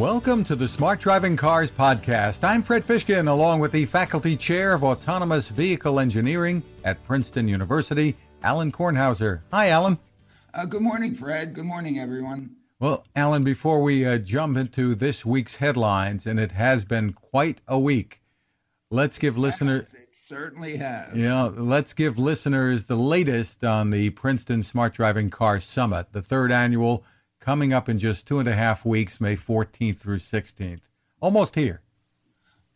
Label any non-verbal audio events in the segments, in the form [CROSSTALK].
Welcome to the Smart Driving Cars podcast. I'm Fred Fishkin, along with the faculty chair of autonomous vehicle engineering at Princeton University, Alan Kornhauser. Hi, Alan. Uh, good morning, Fred. Good morning, everyone. Well, Alan, before we uh, jump into this week's headlines, and it has been quite a week, let's give listeners. It certainly has. Yeah, you know, let's give listeners the latest on the Princeton Smart Driving Car Summit, the third annual coming up in just two and a half weeks, May 14th through 16th. Almost here.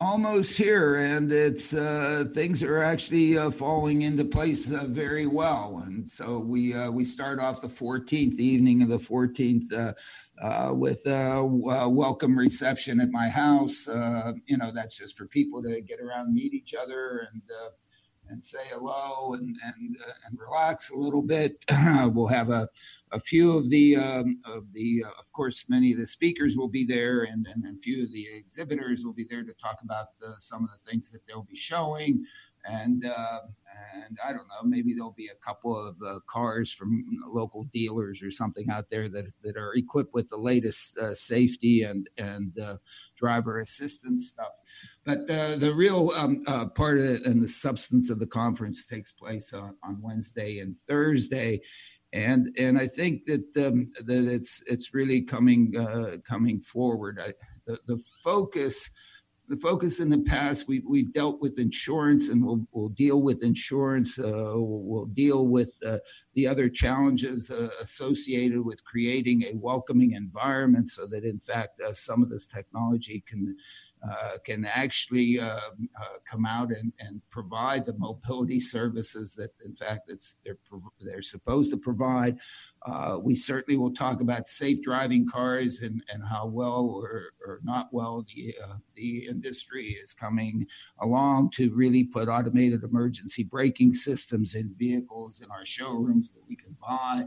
Almost here, and it's uh, things are actually uh, falling into place uh, very well. And so we uh, we start off the 14th, the evening of the 14th, uh, uh, with a, welcome reception at my house. you know, that's just for people to get around, meet each other, and and say hello and and, uh, and relax a little bit. [CLEARS THROAT] we'll have a, a few of the um, of the uh, of course many of the speakers will be there and, and a few of the exhibitors will be there to talk about uh, some of the things that they'll be showing and uh, and I don't know, maybe there'll be a couple of uh, cars from local dealers or something out there that that are equipped with the latest uh, safety and and uh, driver assistance stuff. But the real um, uh, part of it and the substance of the conference takes place on, on Wednesday and Thursday. And, and I think that um, that it's it's really coming uh, coming forward. I, the, the focus the focus in the past, we've, we've dealt with insurance and we'll, we'll deal with insurance. Uh, we'll, deal with uh, the other challenges uh, associated with creating a welcoming environment so that, in fact, uh, some of this technology can can actually uh, uh, come out and, and provide the mobility services that, in fact, it's, they're, they're supposed to provide. Uh, we certainly will talk about safe driving cars and, and how well or, or not well the, uh, the industry is coming along to really put automated emergency braking systems in vehicles in our showrooms that we can buy.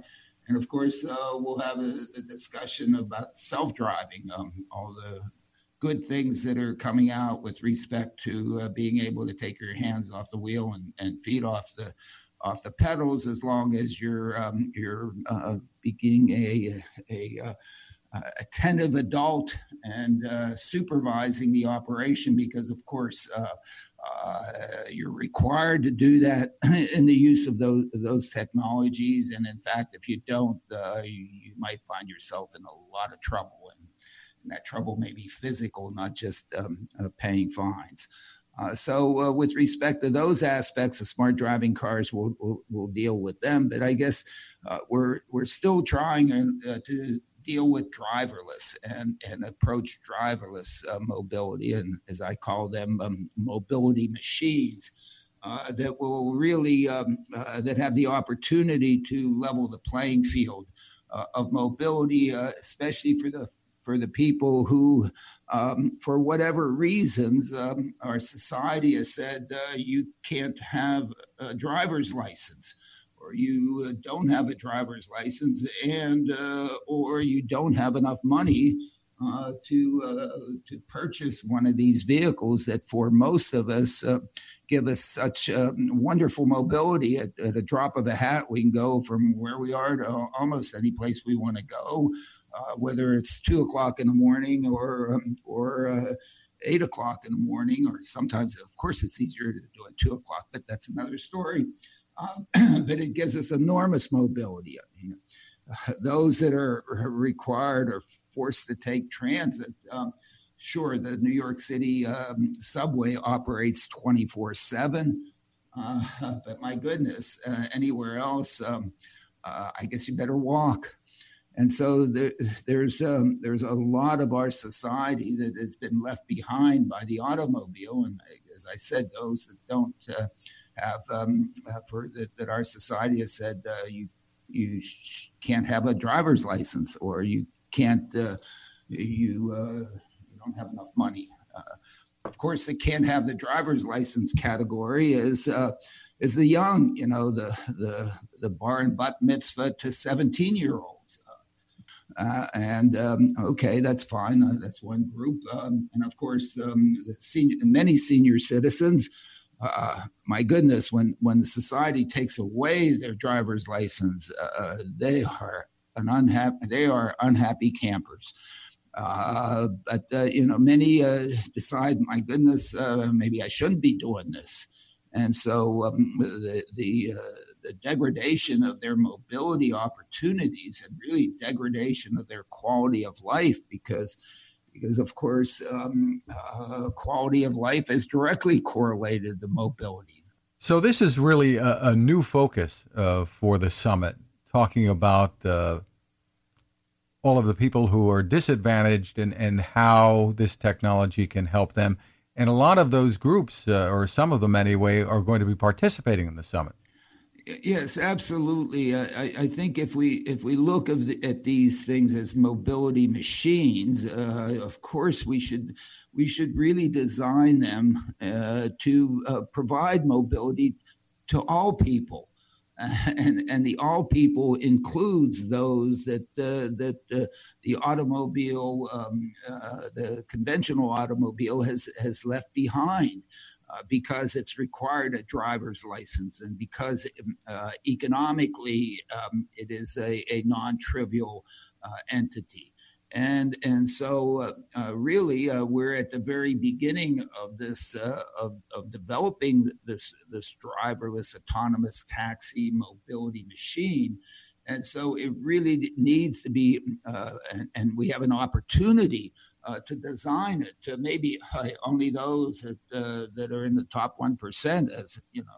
And of course, uh, we'll have a, a, discussion about self driving, um, all the good things that are coming out with respect to uh, being able to take your hands off the wheel and, and feet off the off the pedals as long as you're um, you're uh, being a a, a attentive adult and uh, supervising the operation because of course uh, uh, you're required to do that [CLEARS THROAT] in the use of those those technologies. And in fact if you don't uh, you, you, might find yourself in a lot of trouble and that trouble may be physical, not just um, uh, paying fines. Uh, so, uh, with respect to those aspects of smart driving cars, we'll, we'll, we'll deal with them. But I guess uh, we're we're still trying uh, to deal with driverless and, and approach driverless uh, mobility, and as I call them, um, mobility machines. Uh, that will really um, uh, that have the opportunity to level the playing field uh, of mobility, especially for the for the people who, um, for whatever reasons, um, our society has said uh, you can't have a driver's license or you uh, don't have a driver's license and uh, or you don't have enough money uh, to uh, to purchase one of these vehicles that for most of us uh, give us such um, wonderful mobility at, at, a drop of a hat we can go from where we are to almost any place we want to go uh, whether it's two o'clock in the morning or um, or uh, eight o'clock in the morning, or sometimes, of course, it's easier to do it two o'clock, but that's another story. Um, [CLEARS THROAT] but it gives us enormous mobility. You know, [LAUGHS] those that are required or forced to take transit. Um, sure, the New York City um, subway operates 24 uh, 7, [LAUGHS] but my goodness, uh, anywhere else, um, I guess you better walk. And so there, there's um, there's a lot of our society that has been left behind by the automobile, and as I said, those that don't uh, have um, that, that, our society has said uh, you you sh- can't have a driver's license or you can't uh, you uh, you don't have enough money. Uh, of course, they can't have the driver's license category is uh, is the young, you know, the the the bar and bat mitzvah to 17 year old uh, and um, okay, that's fine. Uh, that's one group. Um, and of course, um, senior, many senior citizens. Uh, my goodness, when when society takes away their driver's license, uh, they are an unhappy. They are unhappy campers. Uh, but uh, you know, many uh, decide, my goodness, uh, maybe I shouldn't be doing this, and so um, the the, uh, the degradation of their mobility opportunities and really degradation of their quality of life because because of course um, uh, quality of life is directly correlated to mobility. So this is really a, a new focus for the summit, talking about all of the people who are disadvantaged and, and how this technology can help them. And a lot of those groups, uh, or some of them anyway, are going to be participating in the summit. Yes, absolutely. I, I think if we if we look the, at these things as mobility machines, uh, of course we should we should really design them uh, to uh, provide mobility to all people. [LAUGHS] and and the all people includes those that uh, that uh, the automobile, um, uh, the conventional automobile has has left behind. Uh, because it's required a driver's license and because uh, economically um, it is a, a non-trivial uh, entity. And and so uh, really we're at the very beginning of this of, of developing this this driverless autonomous taxi mobility machine. And so it really needs to be uh, and, and, we have an opportunity uh, to design it to maybe only those that that are in the top 1% as you know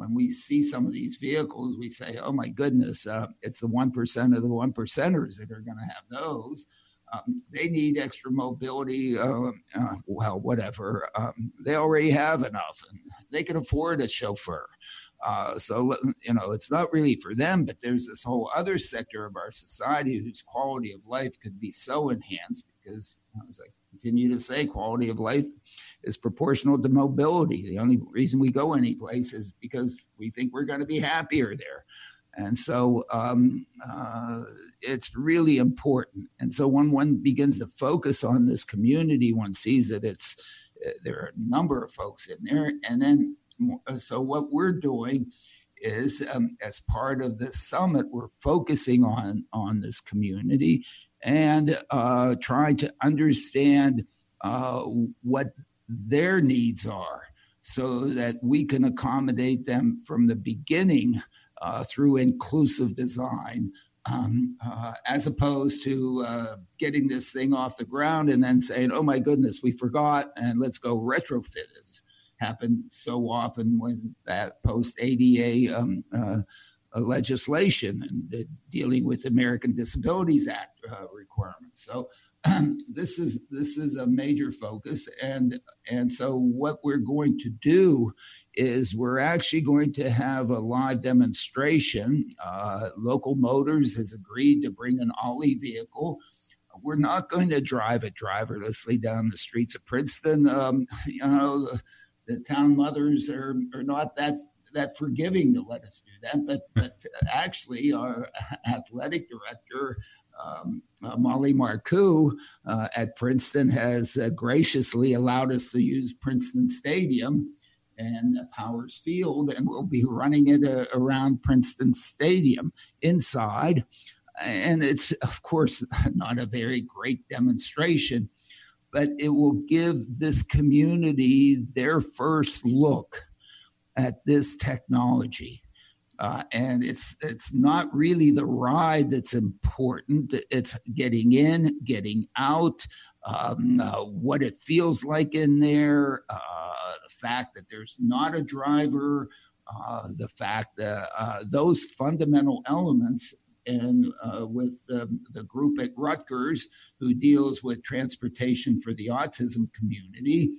when we see some of these vehicles, we say, oh my goodness, uh, it's the 1% of the one percenters that are going to have those. Um, they need extra mobility. Uh, uh, well, whatever. Um, they already have enough and they can afford a chauffeur. Uh, so, you know, it's not really for them, but there's this whole other sector of our society whose quality of life could be so enhanced because, as I continue to say, quality of life is proportional to mobility. The only reason we go any place is because we think we're going to be happier there. And so um, uh, it's really important. And so when one begins to focus on this community, one sees that it's uh, there are a number of folks in there. And then, uh, so what we're doing is, um, as part of this summit, we're focusing on on this community and uh, trying to understand uh, what their needs are so that we can accommodate them from the beginning uh, through inclusive design. Um, uh, as opposed to uh, getting this thing off the ground and then saying, "Oh my goodness, we forgot," and let's go retrofit. As happened so often when that post ADA um, uh, legislation and dealing with American Disabilities Act uh, requirements. So [CLEARS THROAT] this is this is a major focus and and so what we're going to do is we're actually going to have a live demonstration. Uh, local motors has agreed to bring an Olli vehicle. We're not going to drive it driverlessly down the streets of princeton. Um, [LAUGHS] you know the, town mothers are, are not that that forgiving to let us do that but but actually our athletic director um, uh, Mollie Marcoux uh, at Princeton has uh, graciously allowed us to use Princeton Stadium and Powers Field, and we'll be running it uh, around Princeton Stadium inside. And it's, of course, [LAUGHS] not a very great demonstration, but it will give this community their first look at this technology. Uh, and it's it's not really the ride that's important. It's getting in, getting out, um, uh, what it feels like in there, uh, the fact that there's not a driver, uh, the fact that uh, those fundamental elements. And uh, with um, the group at Rutgers, who deals with transportation for the autism community,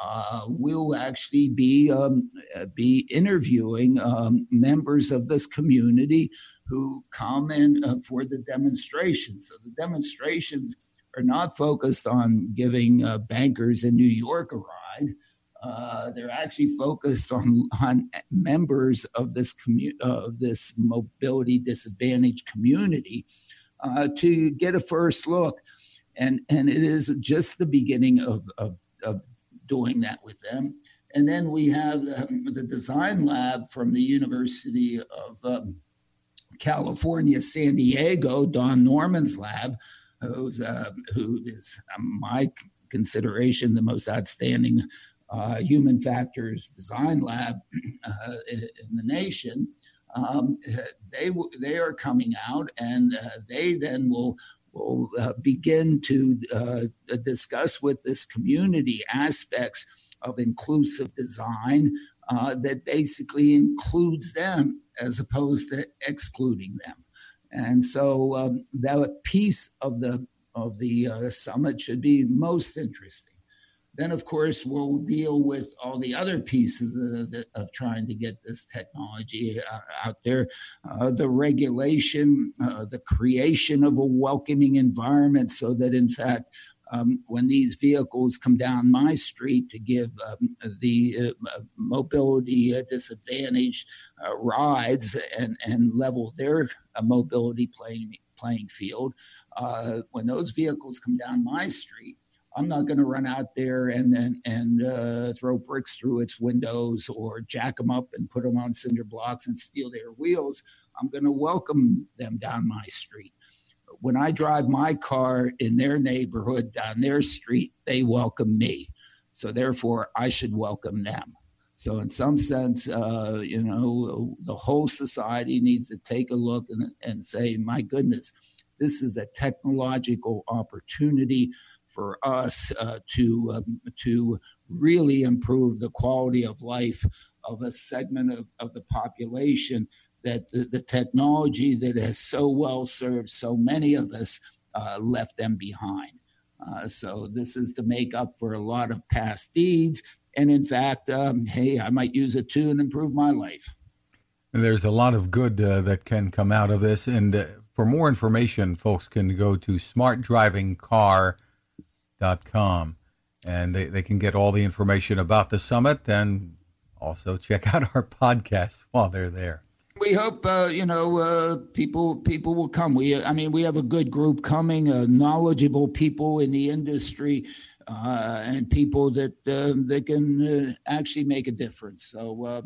uh, will actually be um, be interviewing um, members of this community who come in uh, for the demonstrations. So the demonstrations are not focused on giving uh, bankers in New York a ride. Uh, they're actually focused on, on members of this commu- of this mobility disadvantaged community uh, to get a first look, and and it is just the beginning of, of, of doing that with them. And then we have um, the design lab from the University of um, California, San Diego, Don Norman's lab, who's uh, who is um, my consideration the most outstanding uh, human factors design lab [CLEARS THROAT] uh, in, the nation. Um, they they are coming out, and uh, they then will will uh, begin to uh, discuss with this community aspects of inclusive design uh, that basically includes them as opposed to excluding them. And so um, that piece of the of the uh, summit should be most interesting. Then, of course, we'll deal with all the other pieces of, of trying to get this technology uh, out there. Uh, the regulation, uh, the creation of a welcoming environment so that, in fact, um, when these vehicles come down my street to give um, the uh, mobility uh, disadvantaged uh, rides and, and level their uh, mobility playing, playing field, uh, when those vehicles come down my street, I'm not going to run out there and and, and uh, throw bricks through its windows or jack them up and put them on cinder blocks and steal their wheels. I'm going to welcome them down my street. When I drive my car in their neighborhood down their street, they welcome me. So therefore, I should welcome them. So in some sense, uh, you know, the whole society needs to take a look and, and say, my goodness, this is a technological opportunity for us uh, to um, to really improve the quality of life of a segment of, of the population that the, the technology that has so well served so many of us uh, left them behind. Uh, so this is to make up for a lot of past deeds. And in fact, um, hey, I might use it too and improve my life. And there's a lot of good uh, that can come out of this. And uh, for more information, folks can go to smartdrivingcar.com com, and they, they can get all the information about the summit and also check out our podcast while they're there. We hope uh, you know uh, people people will come. We I mean we have a good group coming, uh, knowledgeable people in the industry, uh, and people that uh, that can uh, actually make a difference. So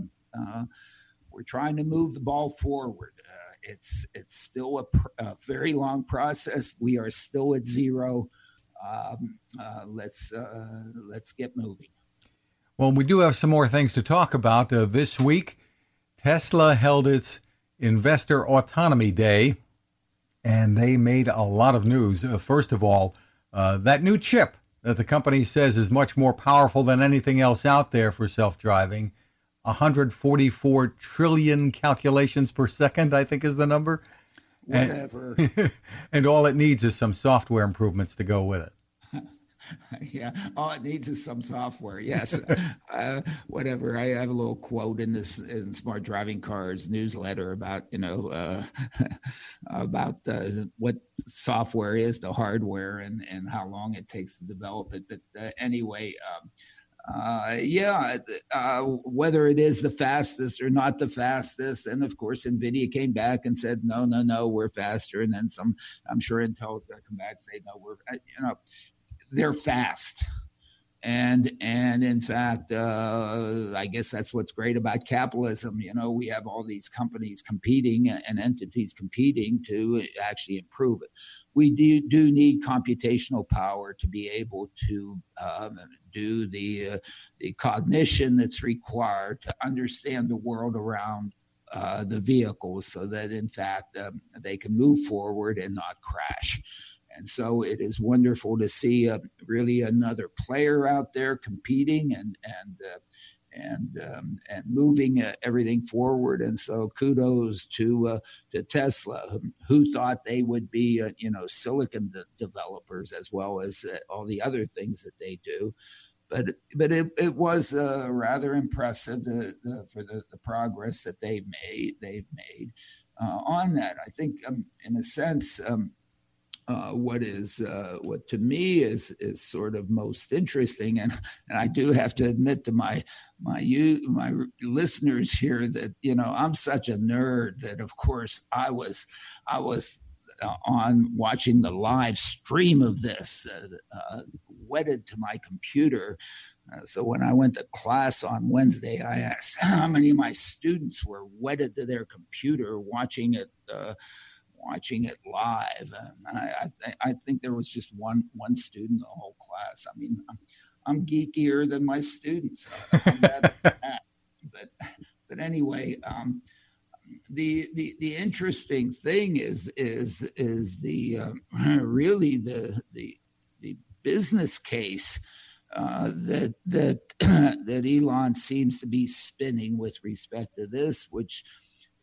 we're trying to move the ball forward. it's it's still a, pr- a very long process. We are still at zero um, uh, let's uh, let's get moving. Well, we do have some more things to talk about uh, this week. Tesla held its Investor Autonomy Day, and they made a lot of news. Uh, first of all, uh, that new chip that the company says is much more powerful than anything else out there for self-driving. 144 trillion calculations per second, I think is the number. Whatever. And, [LAUGHS] and all it needs is some software improvements to go with it. [LAUGHS] yeah, all it needs is some software. Yes, [LAUGHS] uh, whatever. I have a little quote in this in Smart Driving Cars newsletter about you know uh, [LAUGHS] about uh, what software is, the hardware, and and how long it takes to develop it. But uh, anyway. Um, uh, yeah, uh, whether it is the fastest or not the fastest. And of course, NVIDIA came back and said, no, no, no, we're faster. And then some, I'm sure Intel is going to come back and say, no, we're, uh, you know, they're fast. And, and in fact, uh, I guess that's what's great about capitalism. You know, we have all these companies competing and entities competing to actually improve it. We do, do need computational power to be able to um, do the uh, the cognition that's required to understand the world around uh, the vehicles, so that in fact um, they can move forward and not crash. And so it is wonderful to see uh, really another player out there competing and and uh, and um, and moving uh, everything forward. And so kudos to uh, to Tesla, who thought they would be uh, you know silicon de- developers as well as uh, all the other things that they do but but it, it was uh, rather impressive the, the, for the, the progress that they've made they've made on that. I think um, in a sense. Um, uh, what is uh, what to me is is sort of most interesting, and, and I do have to admit to my my you my listeners here that you know I'm such a nerd that of course I was I was uh, on watching the live stream of this uh, uh, wedded to my computer. So when I went to class on Wednesday, I asked [LAUGHS] how many of my students were wedded to their computer, watching it, watching it live. And I, I, th- I think there was just one one student in the whole class. I mean, I'm, I'm geekier than my students. [LAUGHS] but but anyway, um, the, the the interesting thing is is is the uh, [LAUGHS] really the the the business case uh, that that [CLEARS THROAT] that Elon seems to be spinning with respect to this, which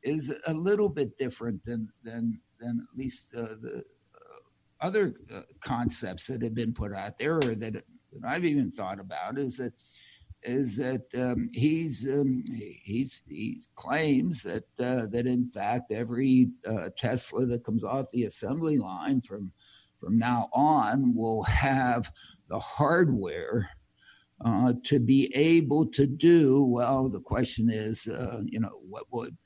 is a little bit different than than than at least uh, the uh, other uh, concepts that have been put out there, or that, that I've even thought about, is that is that um, he's um, he's he claims that uh, that in fact every uh, Tesla that comes off the assembly line from from now on will have the hardware uh, to be able to do well. The question is, you know, what would,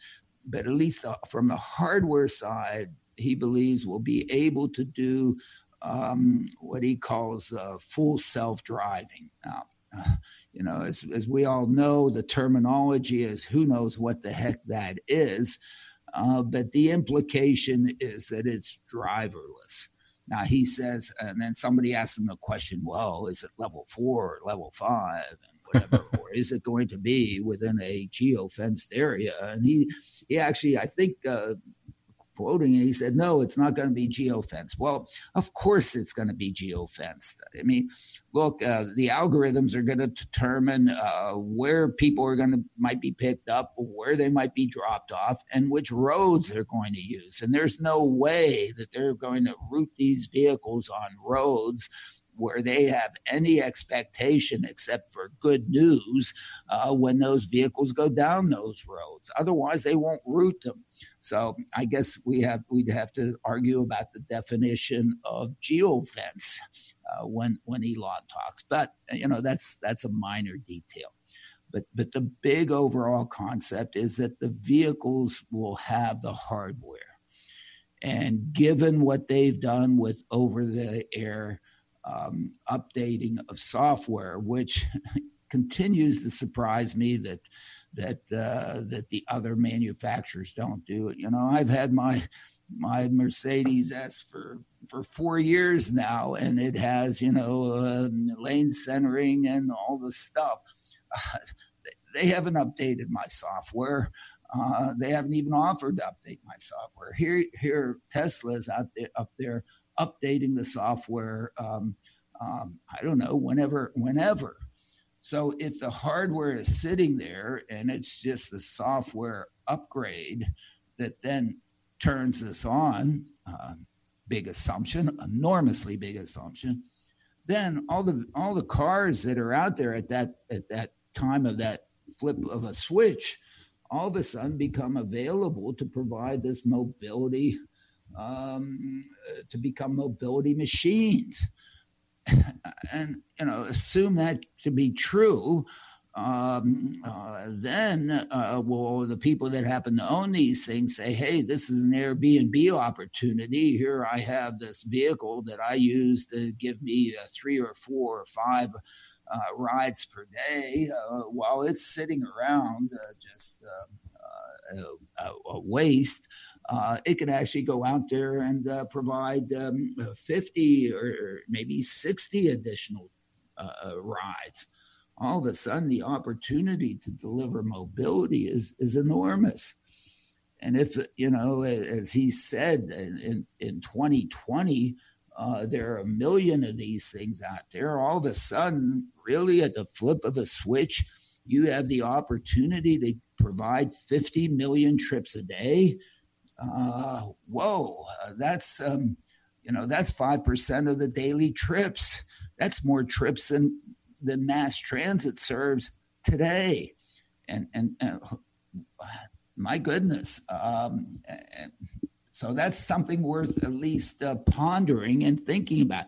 but at least the, from the hardware side, he believes will be able to do um, what he calls uh, full self driving. Now, uh, you know, as, as we all know, the terminology is who knows what the heck that is. Uh, but the implication is that it's driverless. Now he says, and then somebody asks him the question, well, is it level four or level five? And whatever, [LAUGHS] or is it going to be within a geo fenced area? And he, he actually, I think, quoting he said, no, it's not going to be geofenced. Well, of course it's going to be geofenced. I mean, look, uh, the algorithms are going to determine uh, where people are going to might be picked up, where they might be dropped off, and which roads they're going to use. And there's no way that they're going to route these vehicles on roads where they have any expectation except for good news uh, when those vehicles go down those roads. Otherwise, they won't route them. So I guess we have we'd have to argue about the definition of geofence uh, when when Elon talks. But you know that's that's a minor detail. But but the big overall concept is that the vehicles will have the hardware. And given what they've done with over the air um, updating of software, which [LAUGHS] continues to surprise me that that uh, that the other manufacturers don't do it. You know, I've had my my Mercedes S for for four years now, and it has you know uh, lane centering and all the stuff. Uh, [LAUGHS] they haven't updated my software. Uh, they haven't even offered to update my software. Here, here Tesla's out there up there updating the software. Um, um, I don't know whenever, whenever. So if the hardware is sitting there and it's just a software upgrade that then turns this on, uh, big assumption, enormously big assumption, then all the all the cars that are out there at that at that time of that flip of a switch, all of a sudden become available to provide this mobility, um, to become mobility machines and you know assume that to be true um, uh, then uh, will the people that happen to own these things say hey this is an airbnb opportunity. Here i have this vehicle that i use to give me uh, three or four or five uh, rides per day uh, while it's sitting around uh, just a, a waste uh, it could actually go out there and uh, provide um, 50 or maybe 60 additional uh, uh, rides. All of a sudden, the opportunity to deliver mobility is, is enormous. And if, you know, as he said in, in 2020, uh, there are a million of these things out there. All of a sudden, really at the flip of a switch, you have the opportunity to provide 50 million trips a day uh, whoa, uh, that's um, you know that's five percent of the daily trips. That's more trips than than mass transit serves today, and and, and [SIGHS] my goodness. Um, so that's something worth at least uh, pondering and thinking about.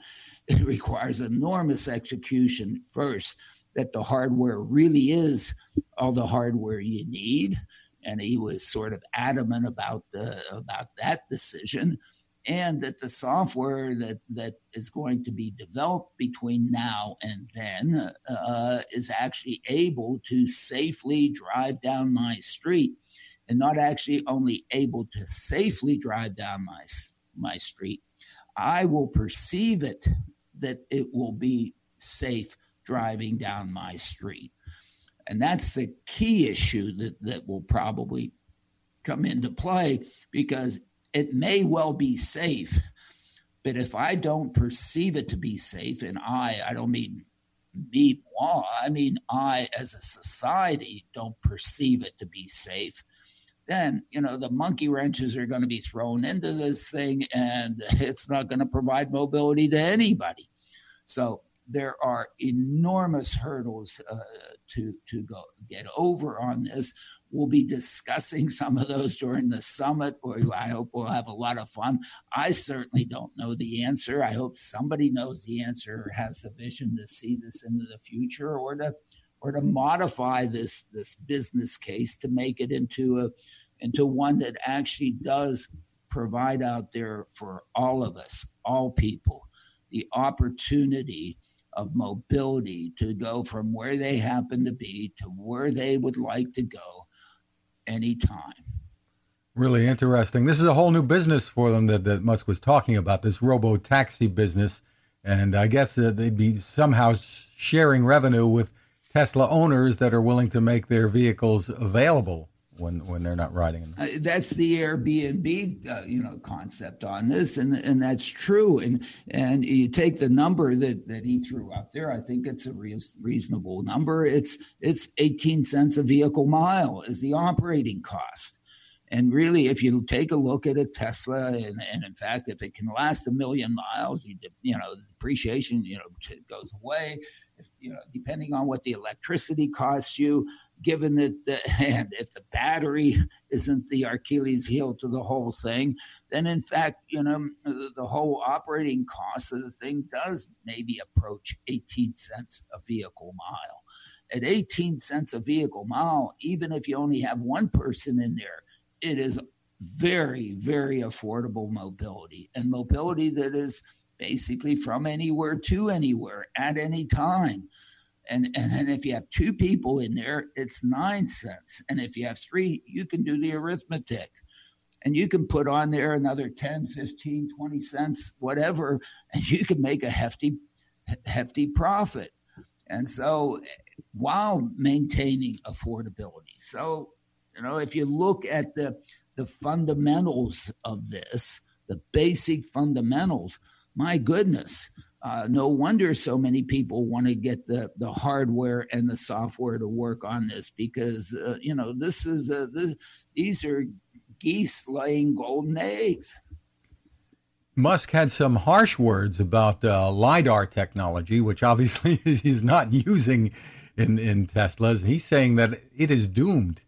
It requires enormous execution first, that the hardware really is all the hardware you need and he was sort of adamant about the about that decision and that the software that that is going to be developed between now and then uh, is actually able to safely drive down my street and not actually only able to safely drive down my my street, I will perceive it that it will be safe driving down my street. And that's the key issue that, that will probably come into play because it may well be safe. But if I don't perceive it to be safe, and I, I don't mean me, moi, I mean I as a society don't perceive it to be safe, then you know the monkey wrenches are going to be thrown into this thing and [LAUGHS] it's not going to provide mobility to anybody so there are enormous hurdles uh, to to go get over on this. We'll be discussing some of those during the summit or i hope we'll have a lot of fun. I certainly don't know the answer. I hope somebody knows the answer or has the vision to see this into the future or to or to modify this this business case to make it into a into one that actually does provide out there for all of us, all people, the opportunity of mobility to go from where they happen to be to where they would like to go anytime. Really interesting. This is a whole new business for them that, that Musk was talking about, this robo taxi business. And I guess that they'd be somehow sharing revenue with Tesla owners that are willing to make their vehicles available when when they're not riding. Uh, that's the Airbnb, uh, you know, concept on this, and and that's true. And and you take the number that that he threw out there. I think it's a re- reasonable number. It's it's 18 cents a vehicle mile is the operating cost. And really, if you take a look at a Tesla, and, and in fact, if it can last a million miles, you, you know, depreciation, you know, goes away if, you know, depending on what the electricity costs you, given that the, [LAUGHS] and if the battery isn't the Achilles heel to the whole thing, then in fact, you know, the whole operating cost of the thing does maybe approach 18 cents a vehicle mile. At 18 cents a vehicle mile, even if you only have one person in there, it is very, very affordable mobility and mobility that is basically from anywhere to anywhere at any time. And, and then if you have two people in there, it's nine cents. And if you have three, you can do the arithmetic. And you can put on there another 10, 15, 20 cents, whatever, and you can make a hefty, hefty profit. And so while maintaining affordability. So, you know, if you look at the the fundamentals of this, the basic fundamentals, my goodness, uh, no wonder so many people want to get the, the hardware and the software to work on this because uh, you know this is uh, this, these are geese laying golden eggs. Musk had some harsh words about uh, lidar technology, which obviously [LAUGHS] he's not using in in Teslas. He's saying that it is doomed.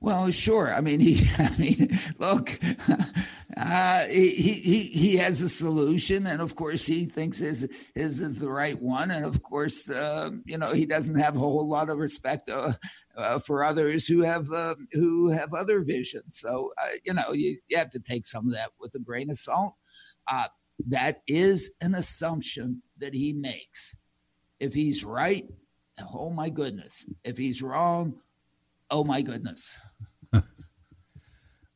Well, sure. I mean, he. [LAUGHS] I mean, look. [LAUGHS] Uh, he, he he has a solution, and of course he thinks his his is the right one, and of course uh, you know he doesn't have a whole lot of respect uh, uh for others who have uh, who have other visions. So uh, you know you, you have to take some of that with a grain of salt. that is an assumption that he makes. If he's right, oh my goodness. If he's wrong, oh my goodness.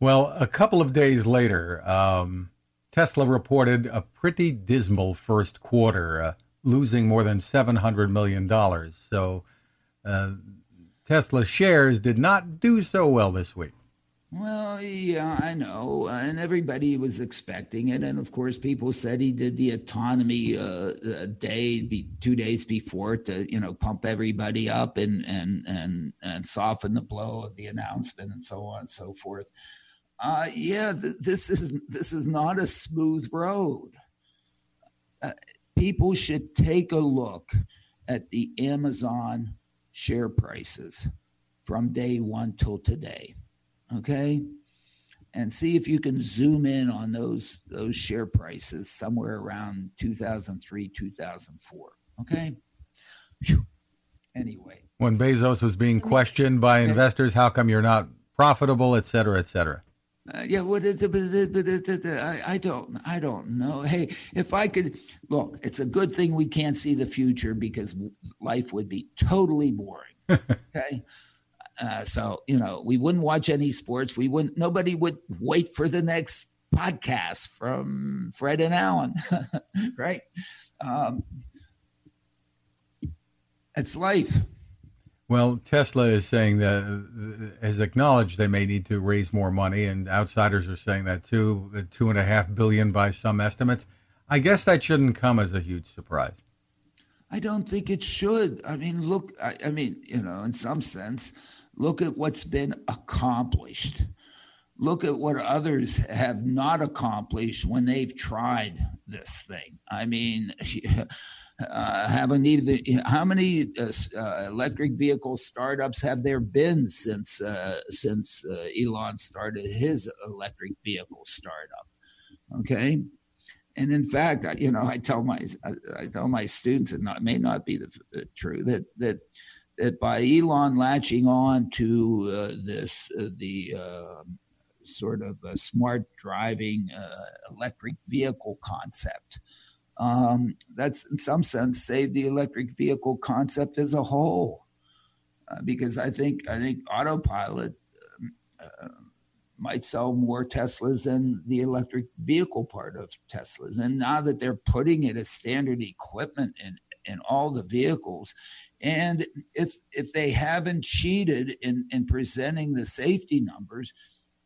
Well, a couple of days later, um, Tesla reported a pretty dismal first quarter, uh, losing more than $700 million. So uh, Tesla shares did not do so well this week. Well, yeah, I know, and everybody was expecting it, and of course, people said he did the autonomy uh, day, be, two days before, to you know pump everybody up and and and and soften the blow of the announcement and so on and so forth. Uh, yeah, th- this is this is not a smooth road. Uh, people should take a look at the Amazon share prices from day one till today okay? And see if you can zoom in on those those share prices somewhere around 2003 2004 okay? Whew. anyway. When bezos was being questioned by investors how come you're not profitable et cetera et cetera uh, yeah, what I, I don't, I don't know. Hey, if I could look, it's a good thing we can't see the future because life would be totally boring. [LAUGHS] Okay, Uh, so you know, we wouldn't watch any sports. We wouldn't. Nobody would wait for the next podcast from Fred and Alan, [LAUGHS] right? Um, it's life. Well, Tesla is saying that uh, has acknowledged they may need to raise more money, and outsiders are saying that too, two and a half billion by some estimates. I guess that shouldn't come as a huge surprise. I don't think it should. I mean, look, I, I mean, you know, in some sense, look at what's been accomplished. Look at what others have not accomplished when they've tried this thing. I mean, [LAUGHS] uh, haven't even how many uh, uh, electric vehicle startups have there been since uh, since uh, Elon started his electric vehicle startup? Okay, and in fact, you know, I tell my I, tell my students, and it may not be the, the true that that that by Elon latching on to uh, this the um, sort of smart driving electric vehicle concept um, that's in some sense saved the electric vehicle concept as a whole, uh, because I think I think autopilot um, uh, might sell more Teslas than the electric vehicle part of Teslas. And now that they're putting it as standard equipment in in all the vehicles, and if if they haven't cheated in in presenting the safety numbers,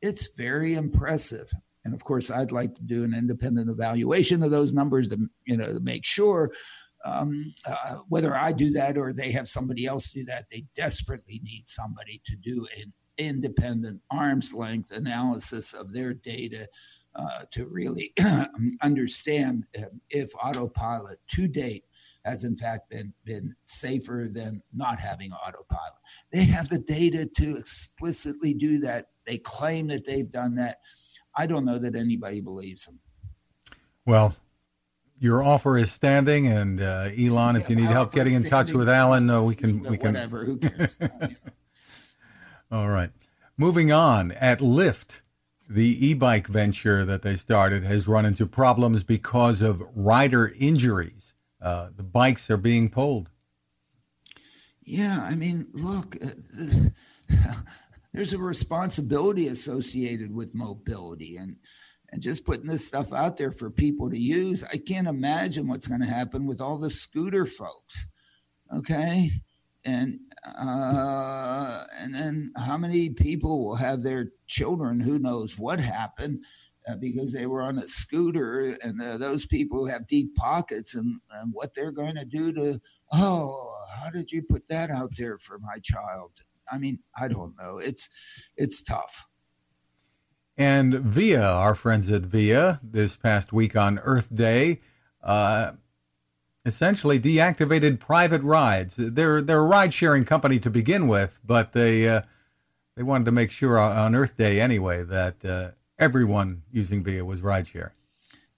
it's very impressive. And of course, I'd like to do an independent evaluation of those numbers to, you know, to make sure um, uh, whether I do that or they have somebody else do that. They desperately need somebody to do an independent arm's length analysis of their data uh, to really [CLEARS THROAT] understand if autopilot to date has in fact been been safer than not having autopilot. They have the data to explicitly do that. They claim that they've done that. I don't know that anybody believes him. Well, your offer is standing, and uh, Elon, yeah, if you need help getting in touch with Alan, uh, we can we can whatever. Who cares? [LAUGHS] All right, moving on. At Lyft, the e-bike venture that they started has run into problems because of rider injuries. Uh, the bikes are being pulled. Yeah, I mean, look. There's a responsibility associated with mobility and and just putting this stuff out there for people to use. I can't imagine what's going to happen with all the scooter folks okay? And uh, and then how many people will have their children who knows what happened uh, because they were on a scooter and uh, those people who have deep pockets and, and what they're going to do to oh how did you put that out there for my child I mean, I don't know. It's it's tough. And Via, our friends at Via, this past week on Earth Day, uh, essentially deactivated private rides. They're they're a ride sharing company to begin with, but they uh, they wanted to make sure on Earth Day anyway that uh, everyone using Via was ride sharing.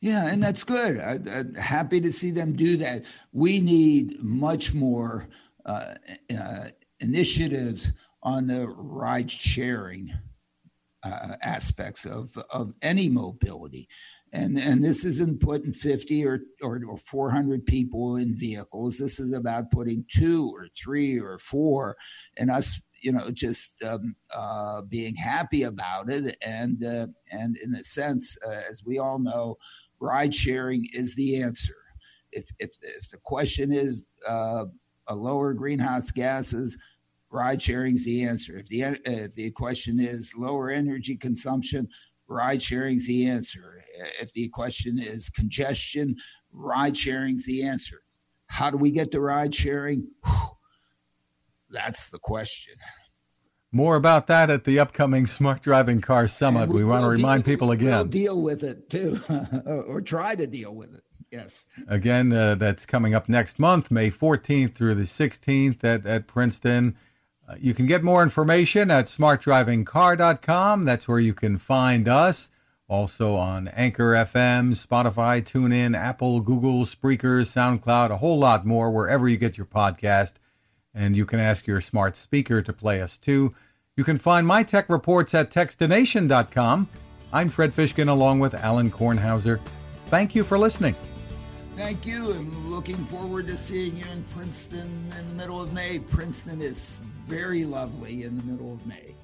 Yeah, and that's good. I, am happy to see them do that. We need much more uh, uh initiatives on the ride sharing uh, aspects of, of any mobility. And, and this isn't putting 50 or, or, or 400 people in vehicles. This is about putting two or three or four and us you know just um, uh, being happy about it and uh, and in a sense uh, as we all know ride sharing is the answer if if, if the question is uh, lower greenhouse gases ride sharing is the answer. If the if the question is lower energy consumption, ride sharing is the answer. If the question is congestion, ride sharing is the answer. How do we get to ride sharing? That's the question. More about that at the upcoming Smart Driving Car Summit. We, we want to remind deal, people again. We'll deal with it too, [LAUGHS] or try to deal with it. Yes. Again, uh, that's coming up next month, May 14th through the 16th at, at Princeton. Uh, you can get more information at smartdrivingcar.com. That's where you can find us. Also on Anchor FM, Spotify, TuneIn, Apple, Google, Spreaker, SoundCloud, a whole lot more wherever you get your podcast. And you can ask your smart speaker to play us too. You can find my tech reports at techstination.com. I'm Fred Fishkin along with Alan Kornhauser. Thank you for listening. Thank you, and looking forward to seeing you in Princeton in the middle of May. Princeton is very lovely in the middle of May.